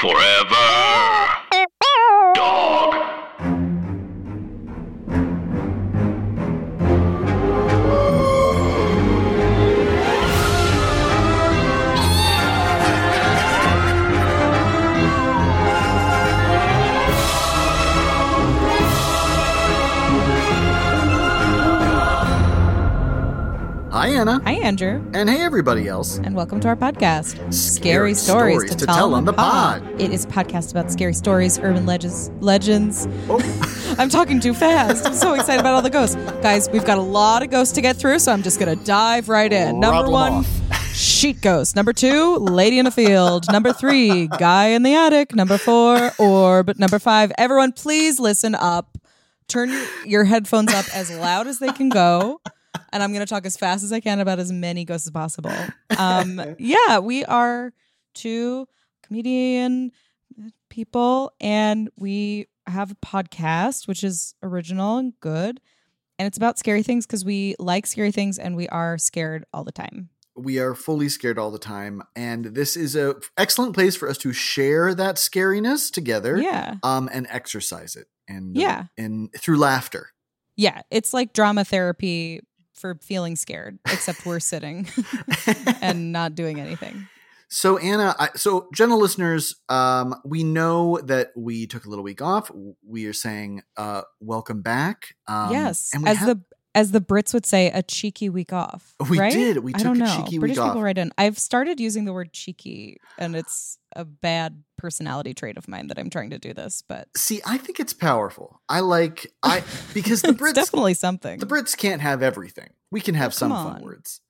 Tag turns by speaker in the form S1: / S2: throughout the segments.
S1: Forever.
S2: Hi, Anna.
S3: Hi, Andrew,
S2: And hey, everybody else.
S3: and welcome to our podcast,
S2: Scary Stories to Tell on the Pod.
S3: It is a podcast about scary stories, urban legends. Legends.
S2: Oh,
S3: I'm talking too fast. I'm so excited about all the ghosts, guys. We've got a lot of ghosts to get through, so I'm just gonna dive right in. Number one. Sheet ghost. Number two, lady in a field. Number three, guy in the attic. Number four, orb. Number five, everyone, please listen up. Turn your headphones up as loud as they can go. And I'm going to talk as fast as I can about as many ghosts as possible. Um, yeah, we are two comedian people, and we have a podcast, which is original and good. And it's about scary things because we like scary things and we are scared all the time.
S2: we are fully scared all the time, and this is a excellent place for us to share that scariness together.
S3: Yeah.
S2: Um, and exercise it, and
S3: Yeah.
S2: and through laughter.
S3: Yeah, it's like drama therapy for feeling scared, except we're sitting and not doing anything.
S2: So Anna, I, so gentle listeners, um, we know that we took a little week off. We are saying uh, welcome back. Um,
S3: yes,
S2: and we
S3: as
S2: have-
S3: the as the Brits would say, a cheeky week off.
S2: We
S3: right?
S2: did. We
S3: I
S2: took
S3: don't
S2: a
S3: know.
S2: cheeky week off.
S3: British people write in. I've started using the word cheeky, and it's a bad personality trait of mine that I'm trying to do this. But
S2: see, I think it's powerful. I like I because the
S3: it's
S2: Brits
S3: definitely something.
S2: the Brits can't have everything. We can have
S3: Oh,
S2: some
S3: come
S2: fun words.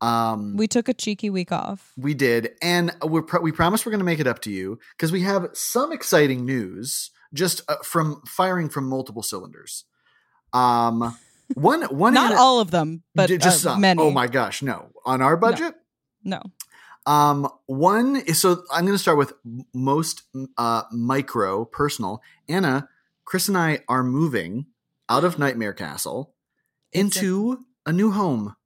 S2: Um,
S3: we took a cheeky week off.
S2: We did, and we're pro- we promise we're going to make it up to you because we have some exciting news just uh, from firing from multiple cylinders. Um, one one
S3: Not all of them, but
S2: j- just
S3: uh,
S2: some.
S3: many.
S2: Oh my gosh, no! On our budget,
S3: No.
S2: um, one is so I'm going to start with most uh micro personal. Anna, Chris, and I are moving out of Nightmare Castle
S3: It's a-
S2: into a new home.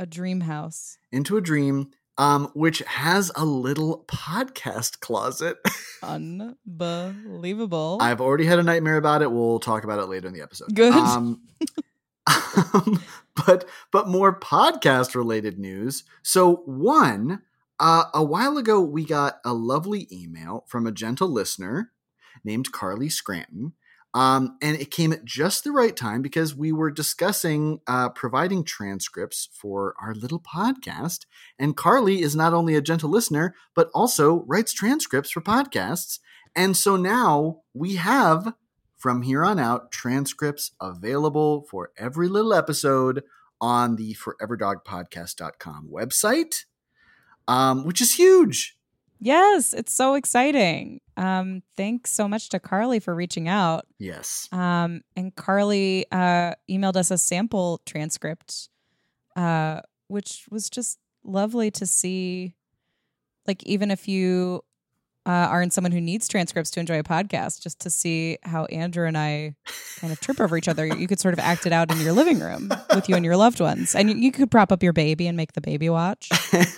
S3: A dream house.
S2: into a dream um which has a little podcast closet.
S3: Unbelievable.
S2: i've already had a nightmare about it. We'll talk about it later in the episode.
S3: Good.
S2: um, um, but but more podcast related news. So one uh, a while ago we got a lovely email from a gentle listener named carly scranton um, and it came at just the right time because we were discussing uh, providing transcripts for our little podcast. And Carly is not only a gentle listener, but also writes transcripts for podcasts. And so now we have, from here on out, transcripts available for every little episode on the foreverdogpodcast.com website, um, which is huge.
S3: Yes, it's so exciting. Um, thanks so much to Carly for reaching out.
S2: Yes.
S3: Um, and Carly uh, emailed us a sample transcript, uh, which was just lovely to see. Like, even if you uh, aren't someone who needs transcripts to enjoy a podcast, just to see how Andrew and I kind of trip over each other, you could sort of act it out in your living room with you and your loved ones. And you, you could prop up your baby and make the baby watch.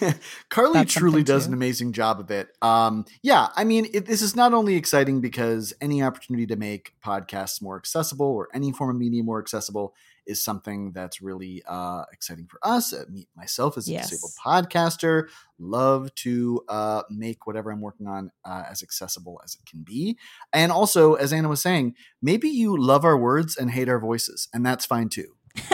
S2: Carly
S3: That's
S2: truly does
S3: too.
S2: an amazing job of it. Um, yeah, I mean, it, this is not only exciting because any opportunity to make podcasts more accessible or any form of media more accessible is something that's really uh, exciting for us. Uh, me, myself as a
S3: Yes.
S2: disabled podcaster, love to uh, make whatever I'm working on uh, as accessible as it can be. And also, as Anna was saying, maybe you love our words and hate our voices, and that's fine too.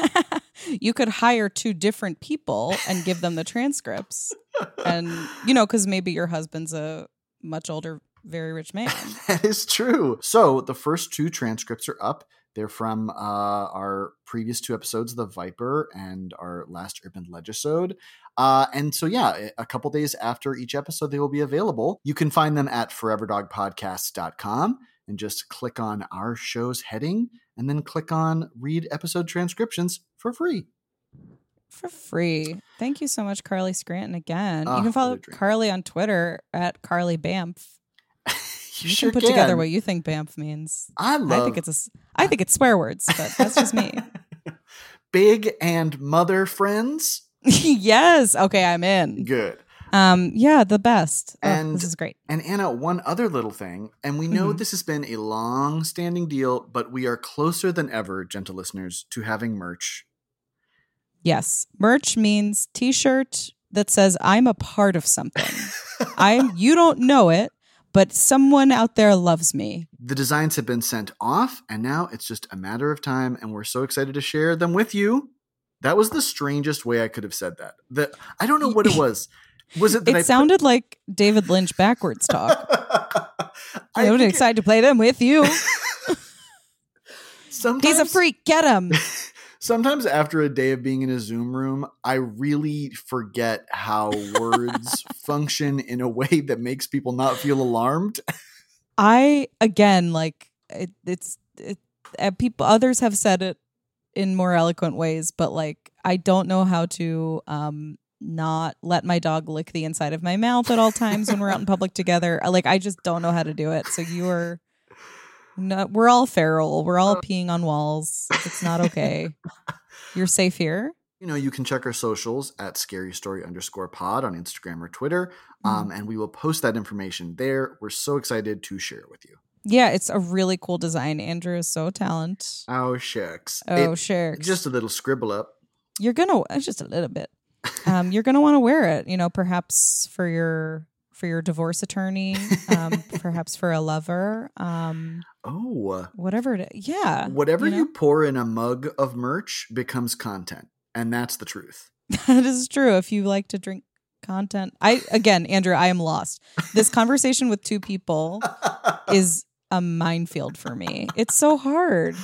S3: you could hire two different people and give them the transcripts. And, you know, because maybe your husband's a much older, very rich man.
S2: that is true. So the first two transcripts are up. They're from uh, our previous two episodes, The Viper and our last Urban Legisode. Uh, and so, yeah, a couple days after each episode, they will be available. You can find them at foreverdogpodcasts.com and just click on our show's heading and then click on read episode transcriptions for free.
S3: For free. Thank you so much, Carly Scranton, again.
S2: Ah,
S3: you can follow
S2: what a dream.
S3: Carly on Twitter at Carly Bamf.
S2: You,
S3: You
S2: sure
S3: can put together what you think Bamf means.
S2: I love
S3: I think it's a. I think it's swear words, but that's just me.
S2: big and mother friends.
S3: yes. Okay, I'm in.
S2: Good.
S3: Um, yeah, the best. Oh,
S2: And-
S3: this is great.
S2: And Anna, one other little thing, and we know
S3: Mhm.
S2: this has been a long standing deal, but we are closer than ever, gentle listeners, to having merch.
S3: Yes, merch means T-shirt that says "I'm a part of something." I'm. You don't know it, but someone out there loves me.
S2: The designs have been sent off, and now it's just a matter of time, and we're so excited to share them with you. That was the strangest way I could have said that. That I don't know what it was. Was it that
S3: It
S2: I
S3: sounded like David Lynch backwards talk.
S2: I
S3: I'm
S2: think it-
S3: excited to play them with you.
S2: sometimes,
S3: He's a freak. Get him.
S2: Sometimes after a day of being in a Zoom room, I really forget how words function in a way that makes people not feel alarmed.
S3: I again like it, it's it, uh, people. Others have said it in more eloquent ways, but like I don't know how to um not let my dog lick the inside of my mouth at all times when we're out in public together. Like I just don't know how to do it. So you are. No, we're all feral. We're all peeing on walls. It's not okay. You're safe here.
S2: You know, you can check our socials at scary story underscore pod on Instagram or Twitter, um, and we will post that information there. We're so excited to share it with you.
S3: Yeah, it's a really cool design. Andrew is so talent.
S2: Oh, shucks.
S3: Oh,
S2: It-
S3: sure.
S2: Just a little scribble up.
S3: you're gonna uh, just a little bit. Um, you're gonna want to wear it. You know, perhaps for your for your divorce attorney, um, perhaps for a lover, um,
S2: Oh,
S3: whatever it is. Yeah,
S2: whatever you,
S3: you
S2: pour in a mug of merch becomes content, and that's the truth.
S3: that is true. If you like to drink content, I again, Andrew, I am lost. This conversation with two people is a minefield for me. It's so hard.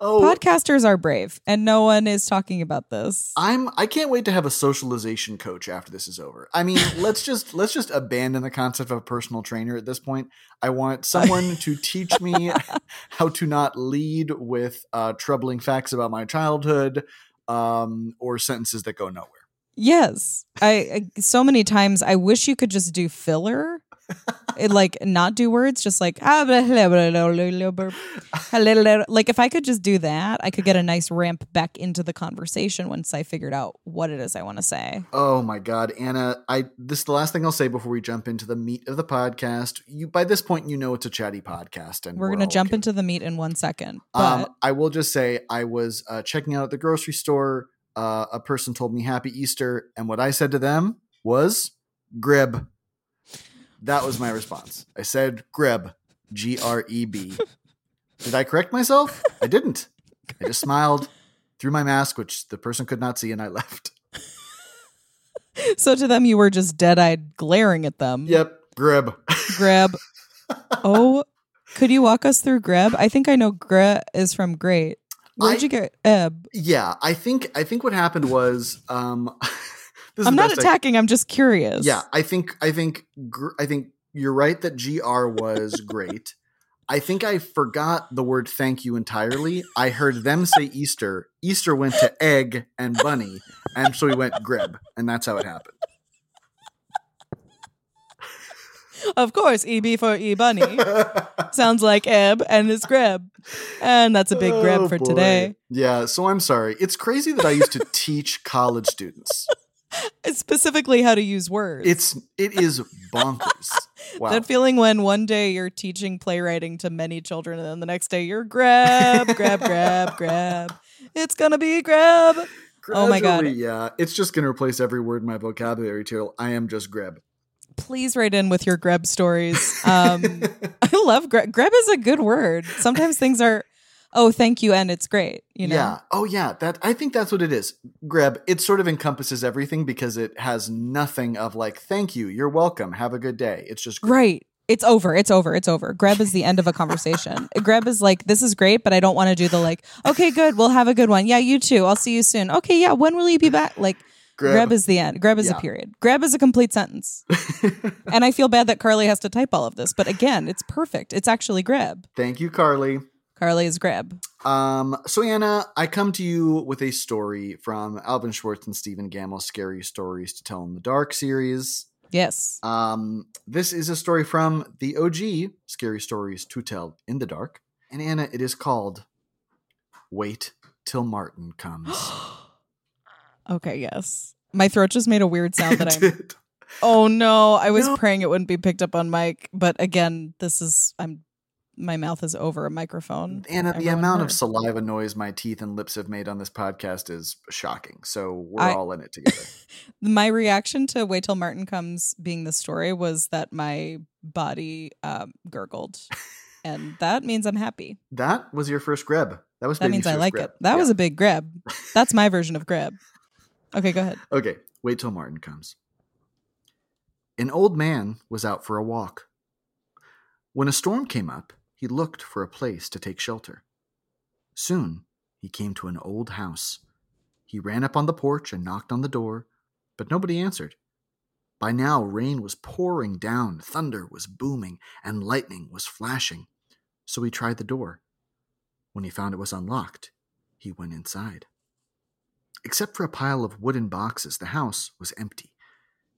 S2: Oh,
S3: Podcasters are brave, and no one is talking about this.
S2: I'm I can't wait to have a socialization coach after this is over. I mean, let's just let's just abandon the concept of a personal trainer at this point. I want someone to teach me how to not lead with uh, troubling facts about my childhood um, or sentences that go nowhere.
S3: Yes. I, I so many times I wish you could just do filler it like not do words, just like like if I could just do that, I could get a nice ramp back into the conversation once I figured out what it is I want to say.
S2: Oh my god, Anna, I this is the last thing I'll say before we jump into the meat of the podcast. You by this point you know it's a chatty podcast and
S3: we're, we're
S2: gonna
S3: jump
S2: okay.
S3: into the meat in one second. Um, but...
S2: Um, I will just say I was uh, checking out at the grocery store. Uh, a person told me Happy Easter, and what I said to them was "Grib." That was my response. I said "grib," G R E B. Did I correct myself? I didn't. I just smiled through my mask, which the person could not see, and I left.
S3: so to them, you were just dead eyed glaring at them.
S2: Yep, grib.
S3: Grab. oh, could you walk us through Greb? I think I know Gre is from Great. Where'd
S2: I-
S3: you get Eb?
S2: Yeah, I think I think what happened was um, this
S3: I'm not
S2: best I-
S3: attacking. I'm just curious.
S2: Yeah, I think I think gr- I think you're right that gr was great. I think I forgot the word thank you entirely. I heard them say Easter. Easter went to egg and bunny, and so we went grib, and that's how it happened.
S3: Of course, EB for E Bunny. Sounds like Eb and it's Greb. And that's a big grab
S2: Oh,
S3: for
S2: boy.
S3: today.
S2: Yeah, so I'm sorry. It's crazy that I used to teach college students.
S3: Specifically how to use words.
S2: It's it is bonkers. Wow.
S3: that feeling when one day you're teaching playwriting to many children and then the next day you're grab, grab, grab, grab. It's gonna be grab. Oh my God.
S2: Yeah, it's just going to replace every word in my vocabulary till I am just grab.
S3: Please write in with your grab stories. Um, I love grab. Grab is a good word. Sometimes things are, oh, thank you, and it's great. You know,
S2: Yeah. Oh, yeah. That I think that's what it is. Greb. It sort of encompasses everything because it has nothing of like, thank you, you're welcome, have a good day. It's just greb.
S3: Right. It's over. It's over. It's over. Grab is the end of a conversation. Grab is like, this is great, but I don't want to do the like, okay, good. We'll have a good one. Yeah, you too. I'll see you soon. Okay, yeah. When will you be back? Like, grab, is the end. Grab is
S2: Yeah.
S3: a period. Grab is a complete sentence. and I feel bad that Carly has to type all of this, but again, it's perfect. It's actually grab.
S2: Thank you, Carly.
S3: Carly is grab.
S2: Um, so Anna, I come to you with a story from Alvin Schwartz and Stephen Gammell's Scary Stories to Tell in the Dark series.
S3: Yes.
S2: Um, this is a story from the OG Scary Stories to Tell in the Dark. And Anna, it is called Wait Till Martin Comes.
S3: okay, yes. My throat just made a weird sound that I'm. Oh no, I was
S2: No.
S3: praying it wouldn't be picked up on mic, but again, this is I'm my mouth is over a microphone.
S2: Anna, the amount of saliva noise my teeth and lips have made on this podcast is shocking. So we're
S3: I-
S2: all in it together.
S3: my reaction to wait till Martin comes being the story was that my body um, gurgled, and that means I'm happy.
S2: that was your first grab. That was
S3: That means I like
S2: grab.
S3: it. That
S2: Yeah.
S3: was a big grab. That's my version of grab. Okay, go ahead.
S2: Okay, wait till Martin comes. An old man was out for a walk. When a storm came up, he looked for a place to take shelter. Soon, he came to an old house. He ran up on the porch and knocked on the door, but nobody answered. By now, rain was pouring down, thunder was booming, and lightning was flashing. So he tried the door. When he found it was unlocked, he went inside. Except for a pile of wooden boxes, the house was empty.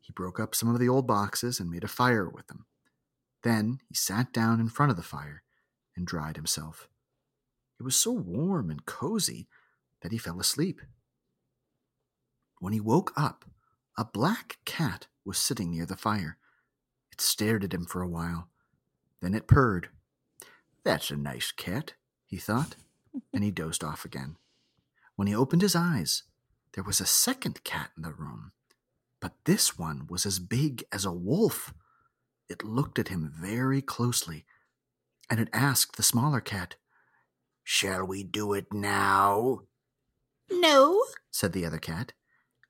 S2: He broke up some of the old boxes and made a fire with them. Then he sat down in front of the fire and dried himself. It was so warm and cozy that he fell asleep. When he woke up, a black cat was sitting near the fire. It stared at him for a while. Then it purred. That's a nice cat, he thought, and he dozed off again. When he opened his eyes, there was a second cat in the room, but this one was as big as a wolf. It looked at him very closely, and it asked the smaller cat, Shall we do it now? No, said the other cat.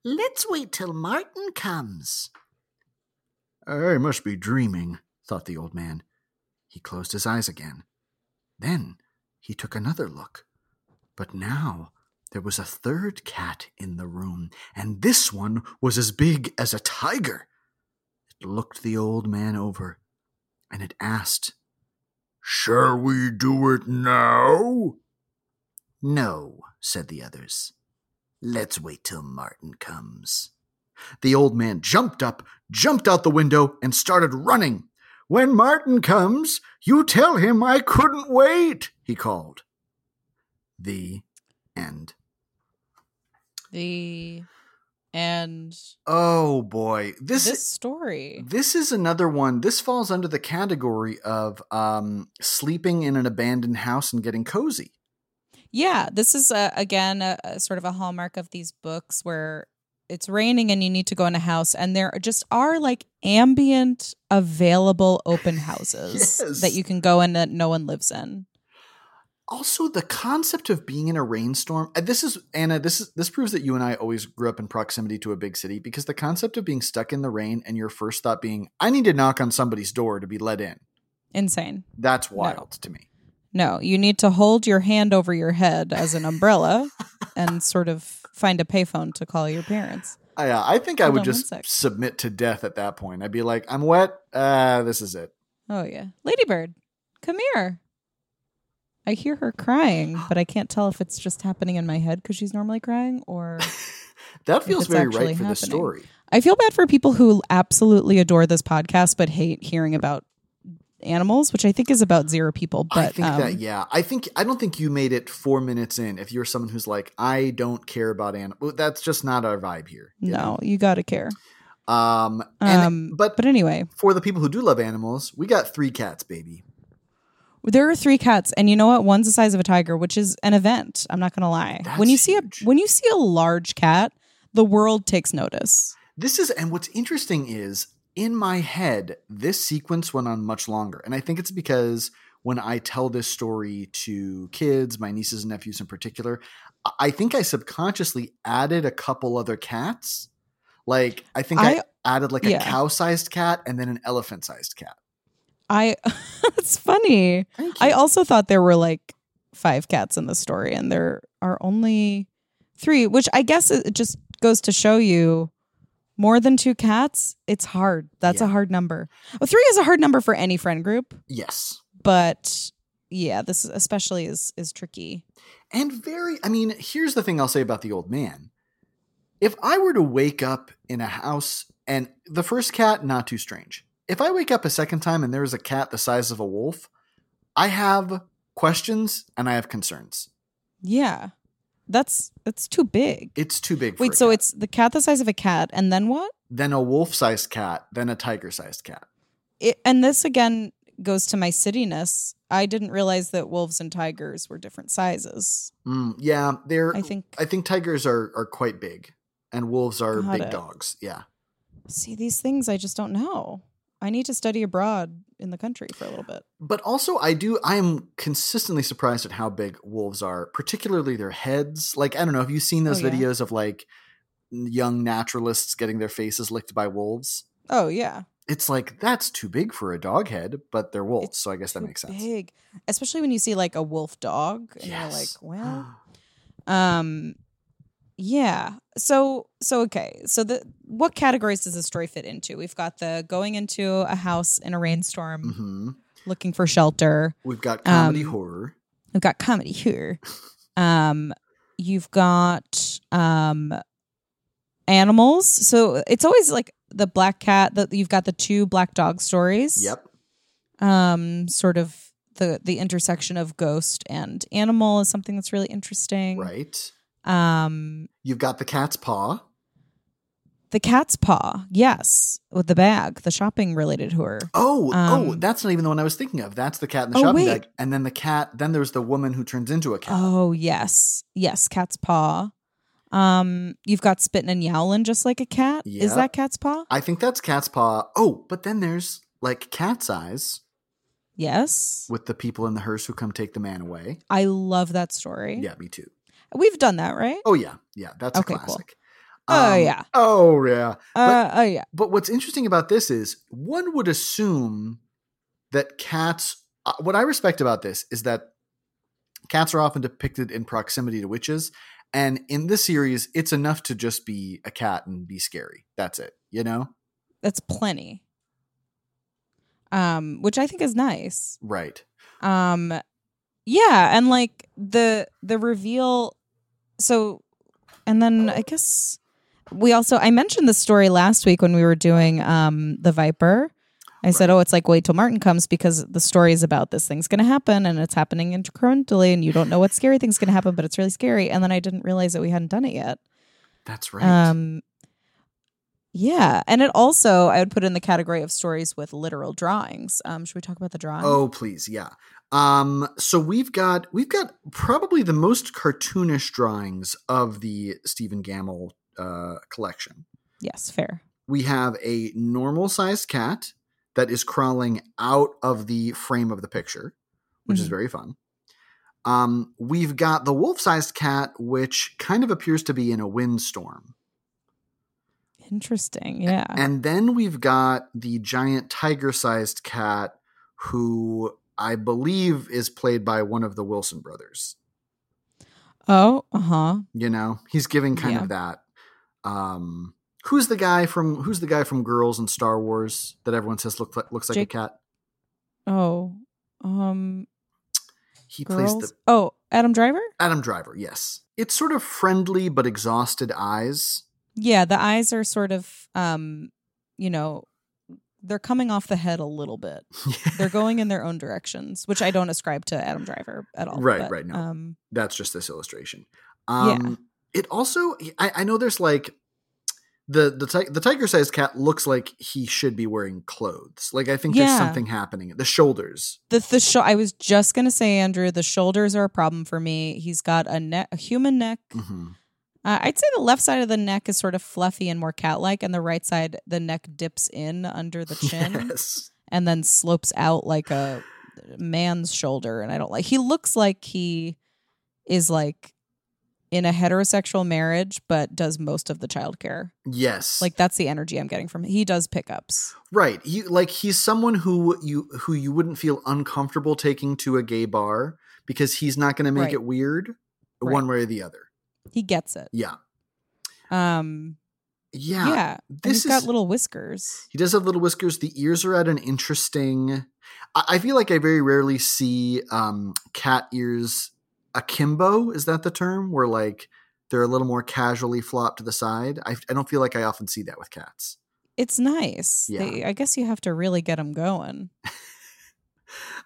S2: Let's wait till Martin comes. I must be dreaming, thought the old man. He closed his eyes again. Then he took another look. But now there was a third cat in the room, and this one was as big as a tiger. It looked the old man over, and it asked, Shall we do it now? No, said the others. Let's wait till Martin comes. The old man jumped up, jumped out the window, and started running. When Martin comes, you tell him I couldn't wait, he called. The end.
S3: The and
S2: Oh boy. This
S3: this story.
S2: This is another one. This falls under the category of um, sleeping in an abandoned house and getting cozy.
S3: Yeah, this is uh, again a, a sort of a hallmark of these books where it's raining and you need to go in a house, and there just are like ambient, available open houses
S2: Yes.
S3: that you can go in that no one lives in.
S2: Also, the concept of being in a rainstorm. This is Anna. This is this proves that you and I always grew up in proximity to a big city because the concept of being stuck in the rain and your first thought being, "I need to knock on somebody's door to be let in."
S3: Insane.
S2: That's wild to me.
S3: No, you need to hold your hand over your head as an umbrella and sort of find a payphone to call your parents.
S2: I, uh, I think I would just submit to death at that point. I'd be like, "I'm wet. Uh, this is it."
S3: Oh yeah, Ladybird, come here. I hear her crying, but I can't tell if it's just happening in my head because she's normally crying, or
S2: That feels very right for
S3: happening.
S2: story.
S3: I feel bad for people who absolutely adore this podcast but hate hearing about animals, which I think is about zero people. But
S2: I think
S3: um,
S2: that yeah, I think I don't think you made it four minutes in. If you're someone who's like, I don't care about animals, that's just not our vibe here. you
S3: no, you got to care.
S2: Um. And,
S3: Um,
S2: but
S3: But anyway,
S2: for the people who do love animals, we got three cats, baby.
S3: There are three cats, and you know what? One's the size of a tiger, which is an event. I'm not gonna lie.
S2: That's
S3: when you see
S2: huge.
S3: a when you see a large cat, the world takes notice.
S2: This is, and what's interesting is in my head, this sequence went on much longer, and I think it's because when I tell this story to kids, my nieces and nephews in particular, I- think I subconsciously added a couple other cats. Like I think I,
S3: I-
S2: added like a
S3: yeah.
S2: cow-sized cat and then an elephant-sized cat.
S3: I it's funny. I also thought there were like five cats in the story, and there are only three, which I guess it just goes to show you more than two cats. It's hard. That's
S2: Yeah.
S3: a hard number. Well, three is a hard number for any friend group,
S2: yes.
S3: but yeah, this especially is is tricky.
S2: And very, I mean, here's the thing I'll say about the old man. If I were to wake up in a house and the first cat, not too strange. If I wake up a second time and there's a cat the size of a wolf, I have questions and I have concerns.
S3: Yeah, that's that's too big.
S2: It's too big
S3: Wait, so
S2: cat.
S3: it's the cat the size of a cat, and then what?
S2: then a wolf-sized cat, then a tiger-sized cat.
S3: It, and this again goes to my cityness. I didn't realize that wolves and tigers were different sizes.
S2: Mm, yeah, they're.
S3: I think.
S2: I think tigers are are quite big, and wolves are big
S3: it.
S2: dogs. Yeah.
S3: See, these things I just don't know. I need to study abroad in the country for a little bit.
S2: But also, I do. I am consistently surprised at how big wolves are, particularly their heads. Like, I don't know. Have you seen those
S3: Oh, yeah.
S2: videos of like young naturalists getting their faces licked by wolves?
S3: Oh yeah,
S2: It's like that's too big for a dog head, but they're wolves,
S3: It's
S2: so I guess that makes sense.
S3: Big, especially when you see like a wolf dog, and you're like, well, um, yeah. So so okay. So the what categories does the story fit into? We've got the going into a house in a rainstorm,
S2: hmm
S3: looking for shelter.
S2: We've got comedy
S3: Um,
S2: horror.
S3: We've got comedy here. Um, you've got um animals. So it's always like the black cat. That you've got the two black dog stories.
S2: Yep.
S3: Um, sort of the the intersection of ghost and animal is something that's really interesting.
S2: Right.
S3: Um,
S2: You've got the cat's paw.
S3: the cat's paw. Yes, with the bag, the shopping related horror.
S2: Oh, oh,
S3: Um,
S2: that's not even the one I was thinking of. That's the cat in the
S3: Oh,
S2: shopping
S3: wait.
S2: bag. And then the cat, then there's the woman who turns into a cat.
S3: Oh yes, yes, cat's paw. Um, you've got spitting and yowling just like a cat.
S2: Yeah.
S3: Is that cat's paw?
S2: I think that's cat's paw. Oh, but then there's like cat's eyes
S3: Yes.
S2: with the people in the hearse who come take the man away.
S3: I love that story.
S2: Yeah, me too.
S3: We've done that, right?
S2: Oh yeah, yeah, that's
S3: Okay,
S2: a
S3: cool.
S2: classic.
S3: Oh,
S2: Um,
S3: yeah.
S2: Oh yeah.
S3: Uh, oh yeah.
S2: But what's interesting about this is one would assume that cats. Uh, what I respect about this is that cats are often depicted in proximity to witches, and in this series, it's enough to just be a cat and be scary. That's it. You know.
S3: That's plenty. Um, which I think is nice.
S2: Right.
S3: Um yeah, and like the the reveal so and then I guess we also I mentioned the story last week when we were doing um the Viper. I said, "Oh, it's like wait till Martin comes because the story is about this thing's going to happen and it's happening incrementally and you don't know what scary thing's going to happen, but it's really scary." And then I didn't realize that we hadn't done it yet.
S2: That's right.
S3: Um, yeah, and it also I would put in the category of stories with literal drawings. Um, should we talk about the drawing?
S2: Oh, please, yeah. Um, so we've got we've got probably the most cartoonish drawings of the Stephen Gammell uh, collection.
S3: yes, fair.
S2: We have a normal sized cat that is crawling out of the frame of the picture, which is
S3: Mhm.
S2: very fun. Um, we've got the wolf sized cat, which kind of appears to be in a windstorm.
S3: Interesting. Yeah.
S2: And then we've got the giant tiger sized cat who I believe is played by one of the Wilson brothers.
S3: oh, uh huh.
S2: You know, he's giving kind
S3: Yeah.
S2: of that. Um, who's the guy from Who's the guy from Girls and Star Wars that everyone says look like, looks like
S3: Jake-
S2: a cat?
S3: Oh, um,
S2: He plays the
S3: Oh, Adam Driver.
S2: Adam Driver. Yes, it's sort of friendly but exhausted eyes.
S3: Yeah, the eyes are sort of, um, you know, they're coming off the head a little bit. They're going in their own directions, which I don't ascribe to Adam Driver at all.
S2: Right,
S3: but,
S2: right, no.
S3: Um,
S2: That's just this illustration. Um, It also, I, I know there's like the the ti- the tiger sized cat looks like he should be wearing clothes. Like I think there's something happening. The shoulders.
S3: the the sho- I was just gonna say, Andrew, the shoulders are a problem for me. He's got a neck, a human neck.
S2: hmm
S3: Uh, I'd say the left side of the neck is sort of fluffy and more cat-like, and the right side, the neck dips in under the chin
S2: Yes.
S3: and then slopes out like a man's shoulder. And I don't like. He looks like he is like in a heterosexual marriage, but does most of the childcare.
S2: Yes.
S3: Like that's the energy I'm getting from. He does pickups.
S2: right. He like he's someone who you who you wouldn't feel uncomfortable taking to a gay bar because he's not going to make
S3: Right.
S2: it weird
S3: Right.
S2: one way or the other.
S3: He gets it.
S2: Yeah.
S3: Um.
S2: Yeah.
S3: Yeah.
S2: This
S3: he's got little whiskers.
S2: He does have little whiskers. The ears are at an interesting. I, I feel like I very rarely see um, cat ears akimbo. Is that the term? Where like they're a little more casually flopped to the side. I, I don't feel like I often see that with cats.
S3: It's nice.
S2: Yeah.
S3: They, I guess you have to really get them going.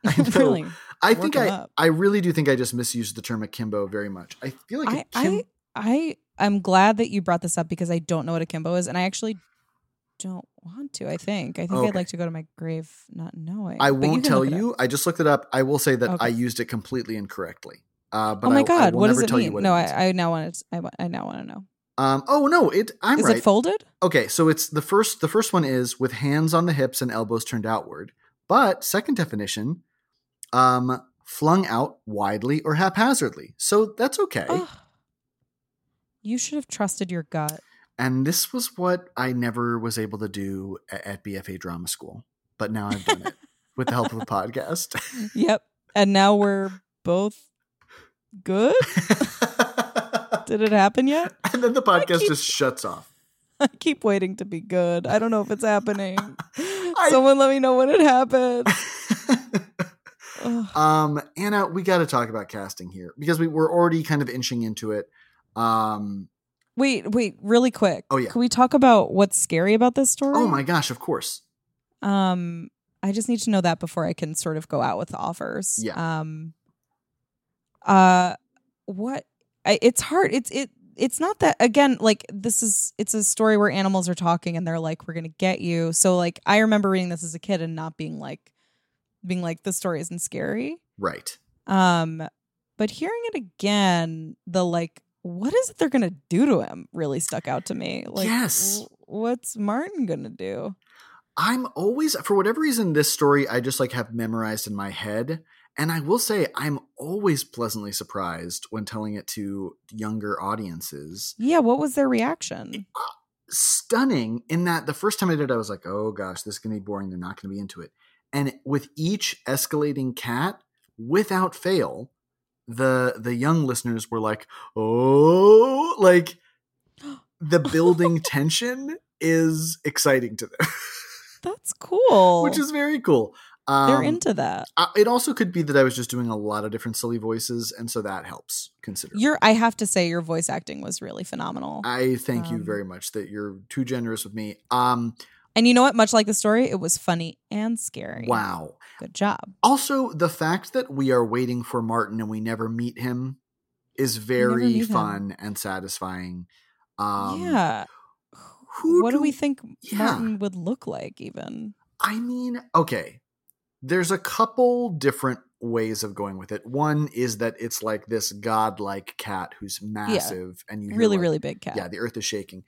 S2: I know.
S3: really.
S2: I think I
S3: up.
S2: I really do think I just misused the term akimbo very much. I feel like
S3: I,
S2: akim-
S3: I I I'm glad that you brought this up because I don't know what akimbo is, and I actually don't want to. I think. I think
S2: Okay.
S3: I'd like to go to my grave not knowing.
S2: I
S3: But
S2: won't
S3: can
S2: tell
S3: look it up.
S2: you. I just looked it up. I will say that
S3: Okay.
S2: I used it completely incorrectly. Uh, but
S3: oh my
S2: I, I
S3: god,
S2: will
S3: what
S2: never
S3: does it
S2: tell you
S3: mean?
S2: what
S3: no,
S2: it.
S3: I, I now want to. I, I now want to know.
S2: um, oh no, it. I'm
S3: Is
S2: right.
S3: it folded?
S2: okay, so it's the first. The first one is with hands on the hips and elbows turned outward. But second definition, um, flung out widely or haphazardly. So that's okay.
S3: Ugh. You should have trusted your gut.
S2: And this was what I never was able to do at BFA Drama School. But now I've done it with the help of a podcast.
S3: Yep. And now we're both good. Did it happen yet?
S2: and then the podcast
S3: keep-
S2: just shuts off.
S3: I keep waiting to be good. I don't know if it's happening.
S2: I-
S3: Someone let me know when it happens. Ugh.
S2: um, Anna, we got to talk about casting here because we were already kind of inching into it. Um,
S3: Wait, wait, really quick.
S2: Oh, yeah.
S3: Can we talk about what's scary about this story?
S2: oh my gosh, of course.
S3: Um, I just need to know that before I can sort of go out with offers.
S2: Yeah.
S3: Um. Uh, what? I, it's hard. It's it. It's not that again. Like this is. It's a story where animals are talking and they're like, "We're gonna get you." So like, I remember reading this as a kid and not being like, being like, the story isn't scary."
S2: Right.
S3: Um, but hearing it again, the like, what is it they're gonna do to him? Really stuck out to me. Like,
S2: Yes.
S3: w- what's Martin gonna do?
S2: I'm always, for whatever reason, this story I just like have memorized in my head. And I will say, I'm always pleasantly surprised when telling it to younger audiences.
S3: Yeah, what was their reaction?
S2: Stunning in that the first time I did, it, I was like, oh gosh, this is going to be boring. They're not going to be into it. And with each escalating cat, without fail, the the young listeners were like, oh, like the building tension is exciting to them,
S3: That's cool.
S2: which is very cool. Um,
S3: they're into that.
S2: Uh, it also could be that I was just doing a lot of different silly voices, and so that helps consider.
S3: Your I have to say your voice acting was really phenomenal.
S2: I thank you
S3: Um,
S2: very much that you're too generous with me. Um,
S3: and you know what? Much like the story, it was funny and scary.
S2: wow.
S3: Good job.
S2: Also, the fact that we are waiting for Martin and we never meet him is very
S3: meet him.
S2: fun and satisfying. Um,
S3: yeah.
S2: Who
S3: what do we think
S2: yeah.
S3: Martin would look like even?
S2: I mean, okay. There's a couple different ways of going with it. One is that it's like this godlike cat who's massive and you
S3: Really,
S2: like,
S3: really big cat.
S2: Yeah, the earth is shaking.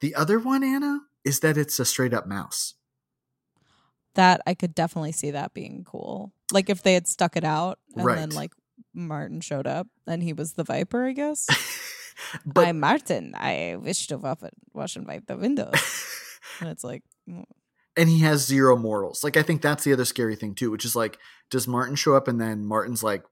S2: The other one, Anna, is that it's a straight up mouse.
S3: That I could definitely see that being cool. Like if they had stuck it out and then like Martin showed up and he was the viper, I guess.
S2: but
S3: I'm Martin. I wish to wa- wash and wipe the windows. and it's like, mm,
S2: and he has zero morals. Like I think that's the other scary thing too, which is like, does Martin show up and then Martin's like,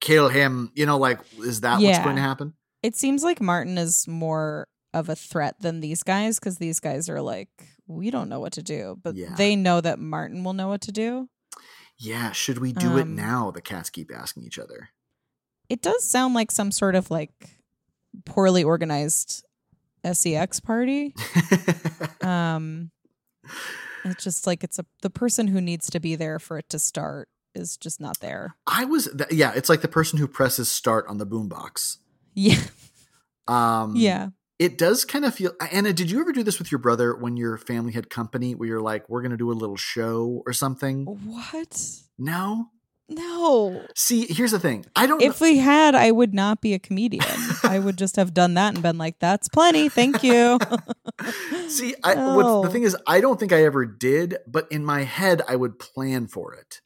S2: kill him? You know, like is that what's going to happen?
S3: it seems like Martin is more of a threat than these guys because these guys are like, we don't know what to do, but
S2: Yeah.
S3: they know that Martin will know what to do.
S2: Yeah, should we do it
S3: Um,
S2: now? The cats keep asking each other.
S3: It does sound like some sort of like poorly organized sex party. Um, it's just like it's a the person who needs to be there for it to start is just not there.
S2: I was, th- yeah, it's like the person who presses start on the boombox.
S3: Yeah,
S2: Um,
S3: yeah.
S2: It does kind of feel. Anna, did you ever do this with your brother when your family had company, where you're like, we're gonna do a little show or something?
S3: What?
S2: No.
S3: No.
S2: See, here's the thing. I don't.
S3: If we had, I would not be a comedian. I would just have done that and been like, "That's plenty, thank you."
S2: See, I,
S3: No.
S2: the thing is, I don't think I ever did, but in my head, I would plan for it.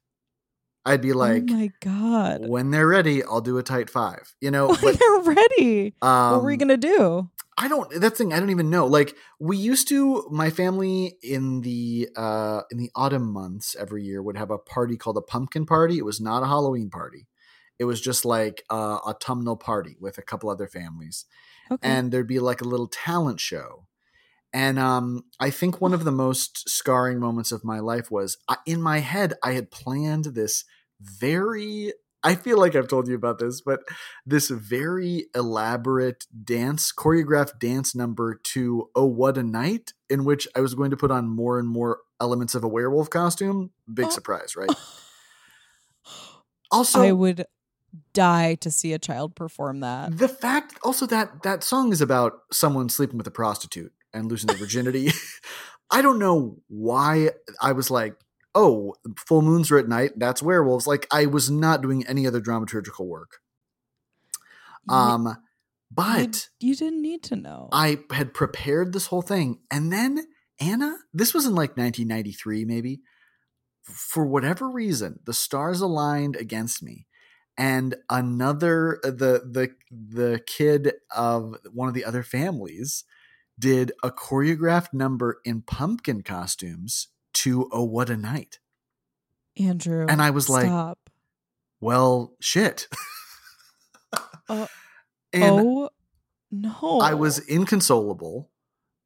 S2: I'd be like,
S3: oh my god!
S2: when they're ready, I'll do a tight five. You know,
S3: When
S2: but
S3: they're ready,
S2: um,
S3: what were we gonna do?
S2: I don't. That thing, I don't even know. Like we used to, my family in the uh in the autumn months every year would have a party called a pumpkin party. It was not a Halloween party. It was just like a autumnal party with a couple other families.
S3: Okay.
S2: and there'd be like a little talent show. And um, I think one of the most scarring moments of my life was I, in my head, I had planned this very, I feel like I've told you about this, but this very elaborate dance, choreographed dance number to Oh What a Night, in which I was going to put on more and more elements of a werewolf costume. Big
S3: Oh.
S2: surprise, right? Also,
S3: I would die to see a child perform that.
S2: the fact also that that song is about someone sleeping with a prostitute and losing their virginity I don't know why I was like, oh, full moons are at night. That's werewolves. Like I was not doing any other dramaturgical work. Um,
S3: you,
S2: but
S3: you didn't need to know.
S2: I had prepared this whole thing, and then Anna, this was in like 1993, maybe. For whatever reason, the stars aligned against me, and another the the the kid of one of the other families did a choreographed number in pumpkin costumes to "Oh What a Night,"
S3: Andrew.
S2: and I was like, "Well, shit."
S3: Uh,
S2: and
S3: oh no.
S2: I was inconsolable.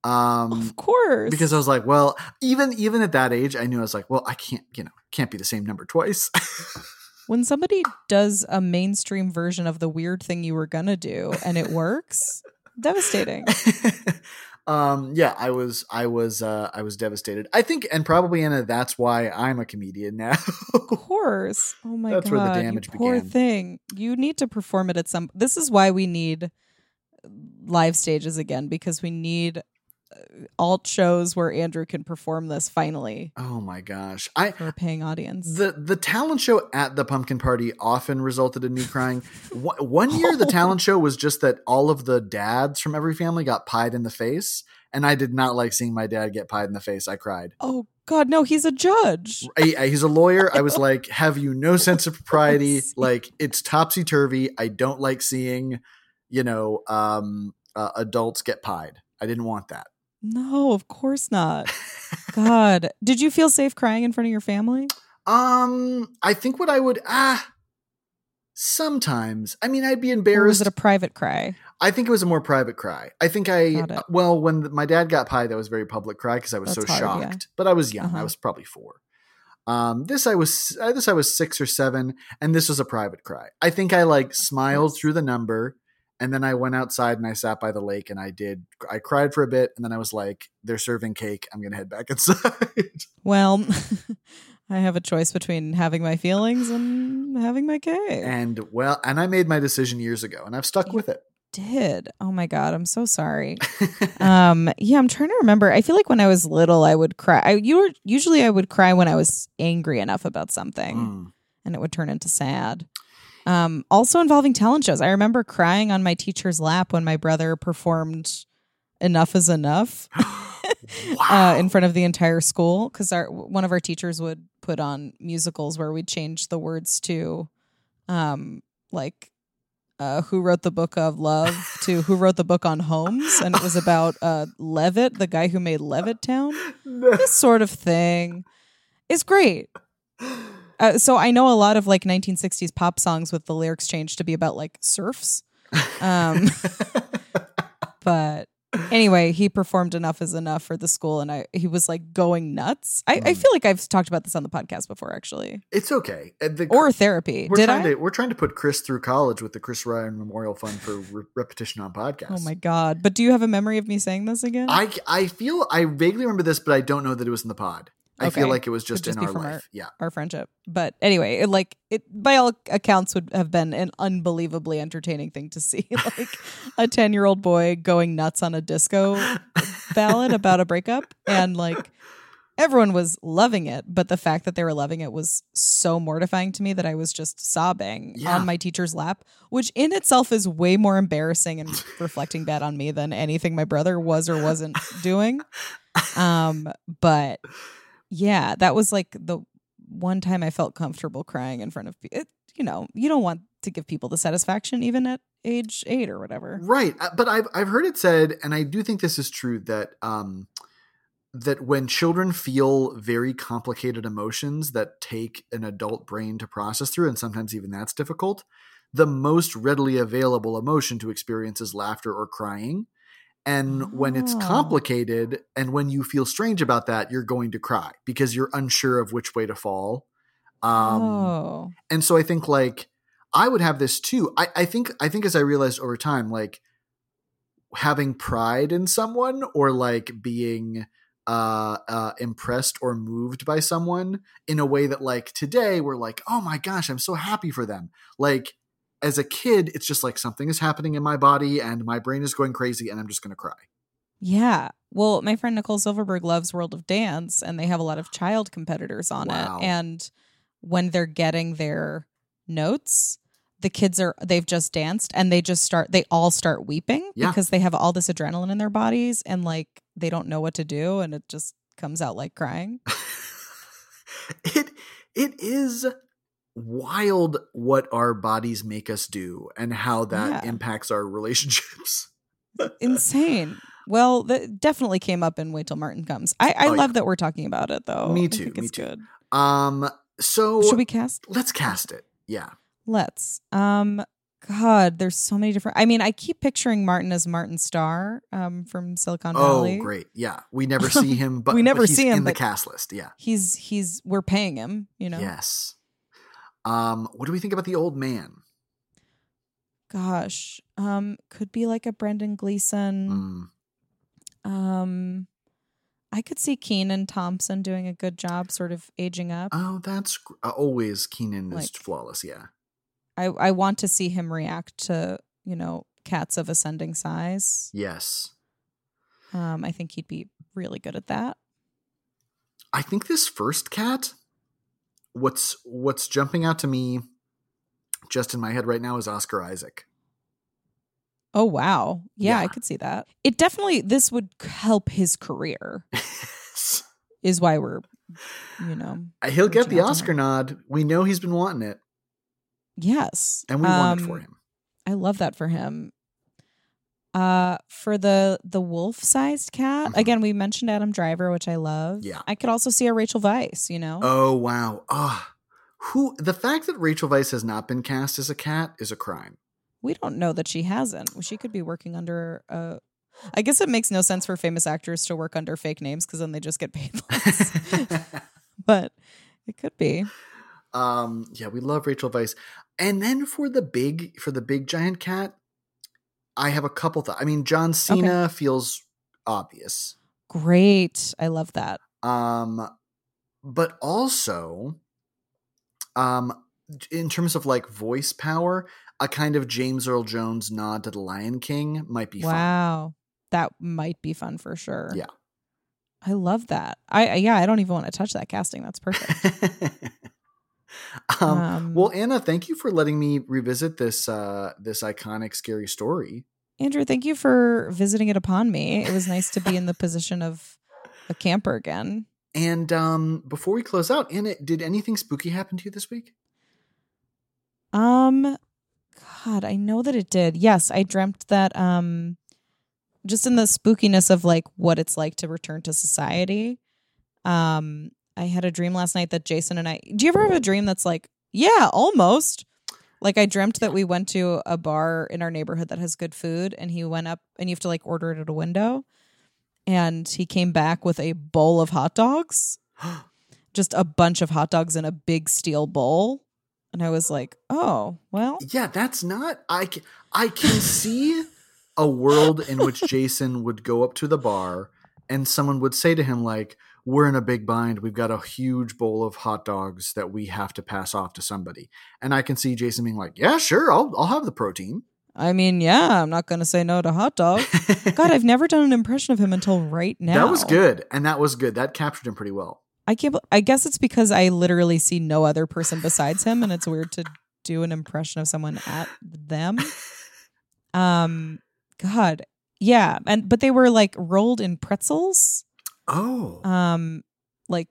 S2: Um,
S3: Of course.
S2: because I was like, well, even even at that age, I knew I was like, well, I can't, you know, can't be the same number twice.
S3: when somebody does a mainstream version of the weird thing you were gonna do and it works, devastating.
S2: um, yeah, I was, I was, uh, I was devastated. I think, and probably Anna, that's why I'm a comedian now.
S3: Of course. Oh my
S2: That's
S3: god.
S2: That's where the
S3: you
S2: damage
S3: poor
S2: began.
S3: thing. You need to perform it at some This is why we need live stages again because we need alt shows where Andrew can perform this finally
S2: oh my gosh, I.
S3: for a paying audience.
S2: The the talent show at the pumpkin party often resulted in me crying. One one year, the talent show was just that all of the dads from every family got pied in the face, and I did not like seeing my dad get pied in the face. I cried.
S3: oh god, no, he's a judge.
S2: I, I- he's a lawyer. I was like, have you no sense of propriety? Like, it's topsy turvy. I don't like seeing, you know, um, uh, adults get pied. I didn't want that.
S3: No, of course not. God. Did you feel safe crying in front of your family?
S2: Um, I think what I would ah. Sometimes, I mean, I'd be
S3: Or was
S2: embarrassed.
S3: it a private cry?
S2: I think it was a more private cry. I think I well, when th- my dad got pie, that was a very public cry because I was
S3: That's
S2: so
S3: hard,
S2: shocked.
S3: yeah.
S2: But I was young; I
S3: Uh-huh.
S2: was probably four. Um, this I was uh, this I was six or seven, and this was a private cry. I think I like smiled through the number, and then I went outside and I sat by the lake and I did. I cried for a bit, and then I was like, "They're serving cake. I'm gonna head back inside."
S3: Well, I have a choice between having my feelings and having my cake.
S2: and well, and I made my decision years ago, and I've stuck
S3: You
S2: with it.
S3: Did. Oh my god, I'm so sorry. um yeah, I'm trying to remember. I feel like when I was little I would cry. I you were usually I would cry when I was angry enough about something
S2: Mm.
S3: and it would turn into sad. Um also involving talent shows. I remember crying on my teacher's lap when my brother performed Enough is Enough.
S2: Wow.
S3: uh, in front of the entire school because our one of our teachers would put on musicals where we'd change the words to, um, like, uh, who wrote the book of love to who wrote the book on homes, and it was about uh Levitt, the guy who made Levittown. This sort of thing is great. Uh, so I know a lot of like 1960s pop songs with the lyrics changed to be about like surfs. Um, but anyway, he performed enough is enough for the school, and I he was like going nuts. I, I
S2: Mm.
S3: feel like I've talked about this on the podcast before, actually,
S2: it's okay. Uh, the-
S3: or therapy.
S2: we're
S3: Did
S2: trying
S3: I?
S2: to we're trying to put Chris through college with the Chris Ryan Memorial Fund for re- repetition on podcasts.
S3: Oh my god! But do you have a memory of me saying this again?
S2: I I feel I vaguely remember this, but I don't know that it was in the pod. I feel like it was just,
S3: just
S2: in our life.
S3: our-
S2: yeah.
S3: our friendship. But anyway, it like it by all accounts would have been an unbelievably entertaining thing to see. like a 10-year-old boy going nuts on a disco ballad about a breakup and like everyone was loving it, but the fact that they were loving it was so mortifying to me that I was just sobbing
S2: Yeah.
S3: on my teacher's lap, which in itself is way more embarrassing and reflecting bad on me than anything my brother was or wasn't doing. Um, but yeah, that was like the one time I felt comfortable crying in front of people. You know, you don't want to give people the satisfaction even at age eight or whatever.
S2: Right, Uh, but I've I've heard it said, and I do think this is true that um that when children feel very complicated emotions that take an adult brain to process through, and sometimes even that's difficult, the most readily available emotion to experience is laughter or crying. And when it's
S3: Oh.
S2: complicated and when you feel strange about that, you're going to cry because you're unsure of which way to fall. Um,
S3: oh,
S2: and so I think like I would have this too. I, I think I think as I realized over time, like having pride in someone or like being uh, uh, impressed or moved by someone in a way that like today we're like, oh my gosh, I'm so happy for them. Like as a kid, it's just like something is happening in my body and my brain is going crazy and I'm just gonna cry.
S3: Yeah. Well, my friend Nicole Silverberg loves World of Dance and they have a lot of child competitors on
S2: Wow.
S3: it. And when they're getting their notes, the kids are they've just danced and they just start they all start weeping
S2: Yeah.
S3: because they have all this adrenaline in their bodies and like they don't know what to do and it just comes out like crying.
S2: it it is wild what our bodies make us do and how that
S3: Yeah.
S2: impacts our relationships.
S3: Insane. Well, that definitely came up in Wait Till Martin Comes. I, I
S2: Oh,
S3: love
S2: yeah.
S3: that we're talking about it though.
S2: Me too, me too.
S3: good.
S2: Um so
S3: Should we cast?
S2: let's cast it. Yeah.
S3: Let's. Um God, there's so many different I mean, I keep picturing Martin as Martin Starr um from Silicon Valley.
S2: Oh, great. Yeah. We never see him but
S3: We never
S2: but
S3: see him,
S2: in the cast list. Yeah.
S3: He's he's we're paying him, you know.
S2: Yes. Um what do we think about the old man?
S3: Gosh. Um could be like a Brendan Gleeson.
S2: Mm.
S3: Um I could see Kenan Thompson doing a good job sort of aging up.
S2: Oh, that's uh, always Kenan is
S3: Like-
S2: flawless, yeah.
S3: I I want to see him react to, you know, cats of ascending size.
S2: Yes.
S3: Um I think he'd be really good at that.
S2: I think this first cat, what's what's jumping out to me just in my head right now is Oscar Isaac.
S3: Oh wow. Yeah, I could see that. It definitely this would help his career. Is why we're you know.
S2: He'll get the Oscar nod. We know he's been wanting it,
S3: Yes.
S2: and we want it for
S3: Um,
S2: him.
S3: I love that for him. Uh for the the wolf-sized cat,
S2: Mhm.
S3: again we mentioned Adam Driver, which I love.
S2: Yeah.
S3: I could also see a Rachel Weisz, you know.
S2: Oh wow! Ah, who? The fact that Rachel Weisz has not been cast as a cat is a crime.
S3: We don't know that she hasn't. She could be working under a I guess it makes no sense for famous actors to work under fake names because then they just get paid less. but it could be.
S2: um, yeah, we love Rachel Weisz. And then for the big for the big giant cat, I have a couple. Th- I mean, John Cena feels obvious.
S3: Great. I love that.
S2: Um, but also, um, in terms of like voice power, a kind of James Earl Jones nod to the Lion King might be fun.
S3: Wow. That might be fun for sure.
S2: Yeah.
S3: I love that. I I- yeah, I don't even want to touch that casting. That's perfect.
S2: um,
S3: Um,
S2: well, Anna, thank you for letting me revisit this uh, this iconic scary story.
S3: Andrew, thank you for visiting it upon me. It was nice to be in the position of a camper again.
S2: And um, before we close out, Anna, did anything spooky happen to you this week?
S3: Um God, I know that it did. Yes, I dreamt that um just in the spookiness of like what it's like to return to society. Um I had a dream last night that Jason and I Do you ever have a dream that's like, yeah, almost? Like I dreamt that we went to a bar in our neighborhood that has good food and he went up and you have to like order it at a window and he came back with a bowl of hot dogs. Just a bunch of hot dogs in a big steel bowl. And I was like, "Oh, well,
S2: Yeah, that's not. I can, I can see a world in which Jason would go up to the bar and someone would say to him like, "We're in a big bind. We've got a huge bowl of hot dogs that we have to pass off to somebody." And I can see Jason being like, "Yeah, sure. I'll I'll have the protein."
S3: I mean, yeah, I'm not going to say no to hot dog." God, I've never done an impression of him until right now.
S2: That was good. And that was good. That captured him pretty well.
S3: I can't. I guess it's because I literally see no other person besides him, and it's weird to do an impression of someone at them. Um, God, yeah, and but they were like rolled in pretzels.
S2: Oh.
S3: Um, like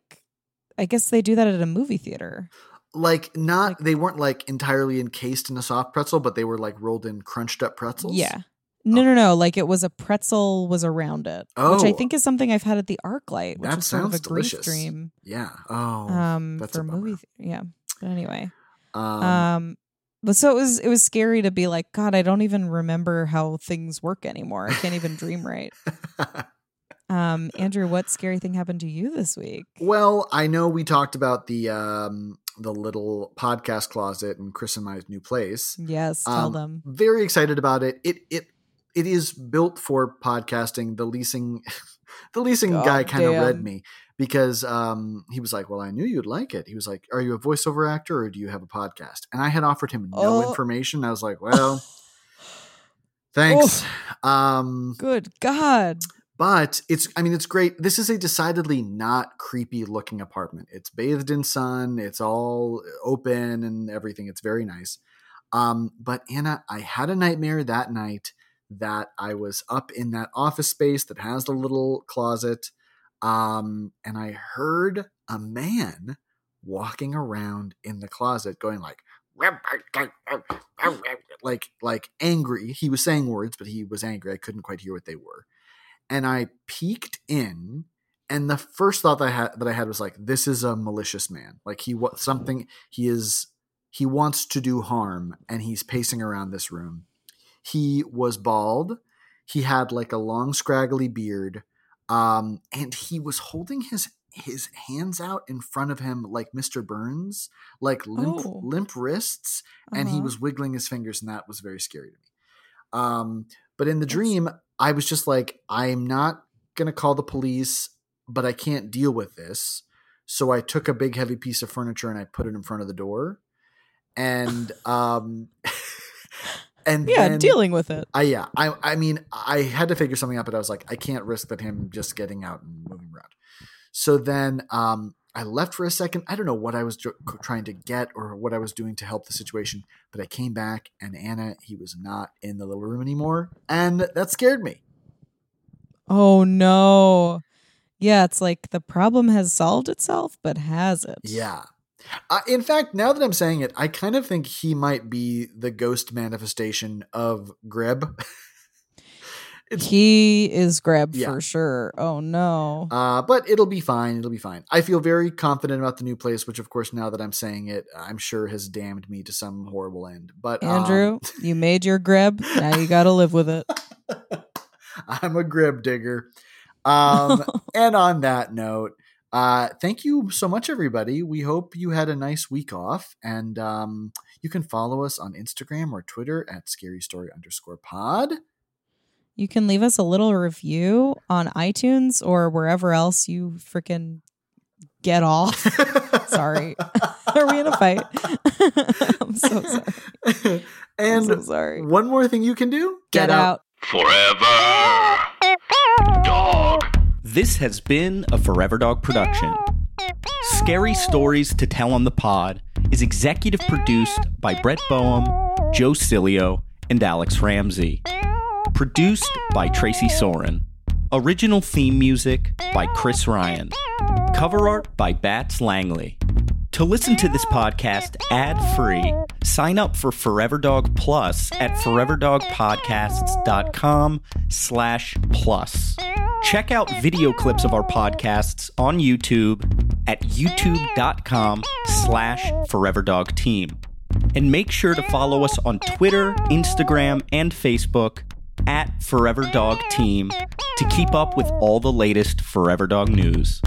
S3: I guess they do that at a movie theater.
S2: like not
S3: like-
S2: they weren't like entirely encased in a soft pretzel, but they were like rolled in crunched up pretzels.
S3: Yeah. No, no, no. Like it was a pretzel was around it, which I
S2: Oh.
S3: think is something I've had at the ArcLight, which
S2: That
S3: was sort of a grief
S2: delicious.
S3: dream.
S2: Yeah. Oh.
S3: Um,
S2: that's
S3: for
S2: a bummer.
S3: movie, th- yeah. But anyway,
S2: um,
S3: um, but so it was. It was scary to be like, God, I don't even remember how things work anymore. I can't even dream right. Um, Andrew, what scary thing happened to you this week?
S2: well, I know we talked about the um the little podcast closet and Chris and my new place.
S3: Yes, tell
S2: Um,
S3: them.
S2: Very excited about it. It it it is built for podcasting. The leasing the leasing
S3: God
S2: guy kind of read me because um he was like, "Well, I knew you'd like it." He was like, "Are you a voiceover actor or do you have a podcast?" And I had offered him no
S3: Oh.
S2: information. I was like, "Well, thanks." Um
S3: Good God.
S2: But it's I mean it's great. This is a decidedly not creepy looking apartment. It's bathed in sun. It's all open and everything. It's very nice. Um, but Anna, I had a nightmare that night that I was up in that office space that has the little closet, um, and I heard a man walking around in the closet going like like like angry he was saying words but he was angry i couldn't quite hear what they were and i peeked in and the first thought that i had that i had was like this is a malicious man like he what something he is he wants to do harm and he's pacing around this room he was bald he had like a long scraggly beard um and he was holding his his hands out in front of him like Mr. Burns, like limp
S3: Oh.
S2: limp wrists, and he
S3: Uh-huh.
S2: was wiggling his fingers, and that was very scary to me. Um, but in the dream, I was just like, I'm not gonna call the police, but I can't deal with this. So I took a big heavy piece of furniture and I put it in front of the door, and um, and
S3: Yeah,
S2: then,
S3: dealing with it.
S2: I yeah, I I mean, I had to figure something out, but I was like, I can't risk that him just getting out and moving around. So then um, I left for a second. I don't know what I was tr- trying to get or what I was doing to help the situation, but I came back and Anna, he was not in the little room anymore, and that scared me.
S3: Oh no. Yeah, it's like the problem has solved itself, but has it?
S2: Yeah. Uh, in fact, now that I'm saying it, I kind of think he might be the ghost manifestation of Greb.
S3: He is Greb
S2: Yeah.
S3: for sure. Oh no.
S2: Uh, but it'll be fine. It'll be fine. I feel very confident about the new place, which, of course, now that I'm saying it, I'm sure has damned me to some horrible end. But um,
S3: Andrew, you made your grab. Now you got to live with it.
S2: I'm a grib digger. Um, and on that note, uh, thank you so much, everybody. We hope you had a nice week off, and um, you can follow us on Instagram or Twitter at Scary Story underscore Pod.
S3: You can leave us a little review on iTunes or wherever else you freaking get off. sorry. Are we in a fight? I'm so sorry. I'm
S2: and
S3: so sorry.
S2: one more thing you can do:
S3: Get, out.
S1: Forever. Dog.
S4: This has been a Forever Dog production. Scary Stories to Tell on the Pod is executive produced by Brett Boehm, Joe Cilio, and Alex Ramsey. Produced by Tracy Soren. Original theme music by Chris Ryan. Cover art by Bats Langley. To listen to this podcast ad free, sign up for Forever Dog Plus at foreverdogpodcasts.com slash plus. Check out video clips of our podcasts on YouTube at youtube.com slash foreverdogteam. And make sure to follow us on Twitter, Instagram, and Facebook at Forever Dog Team to keep up with all the latest Forever Dog news.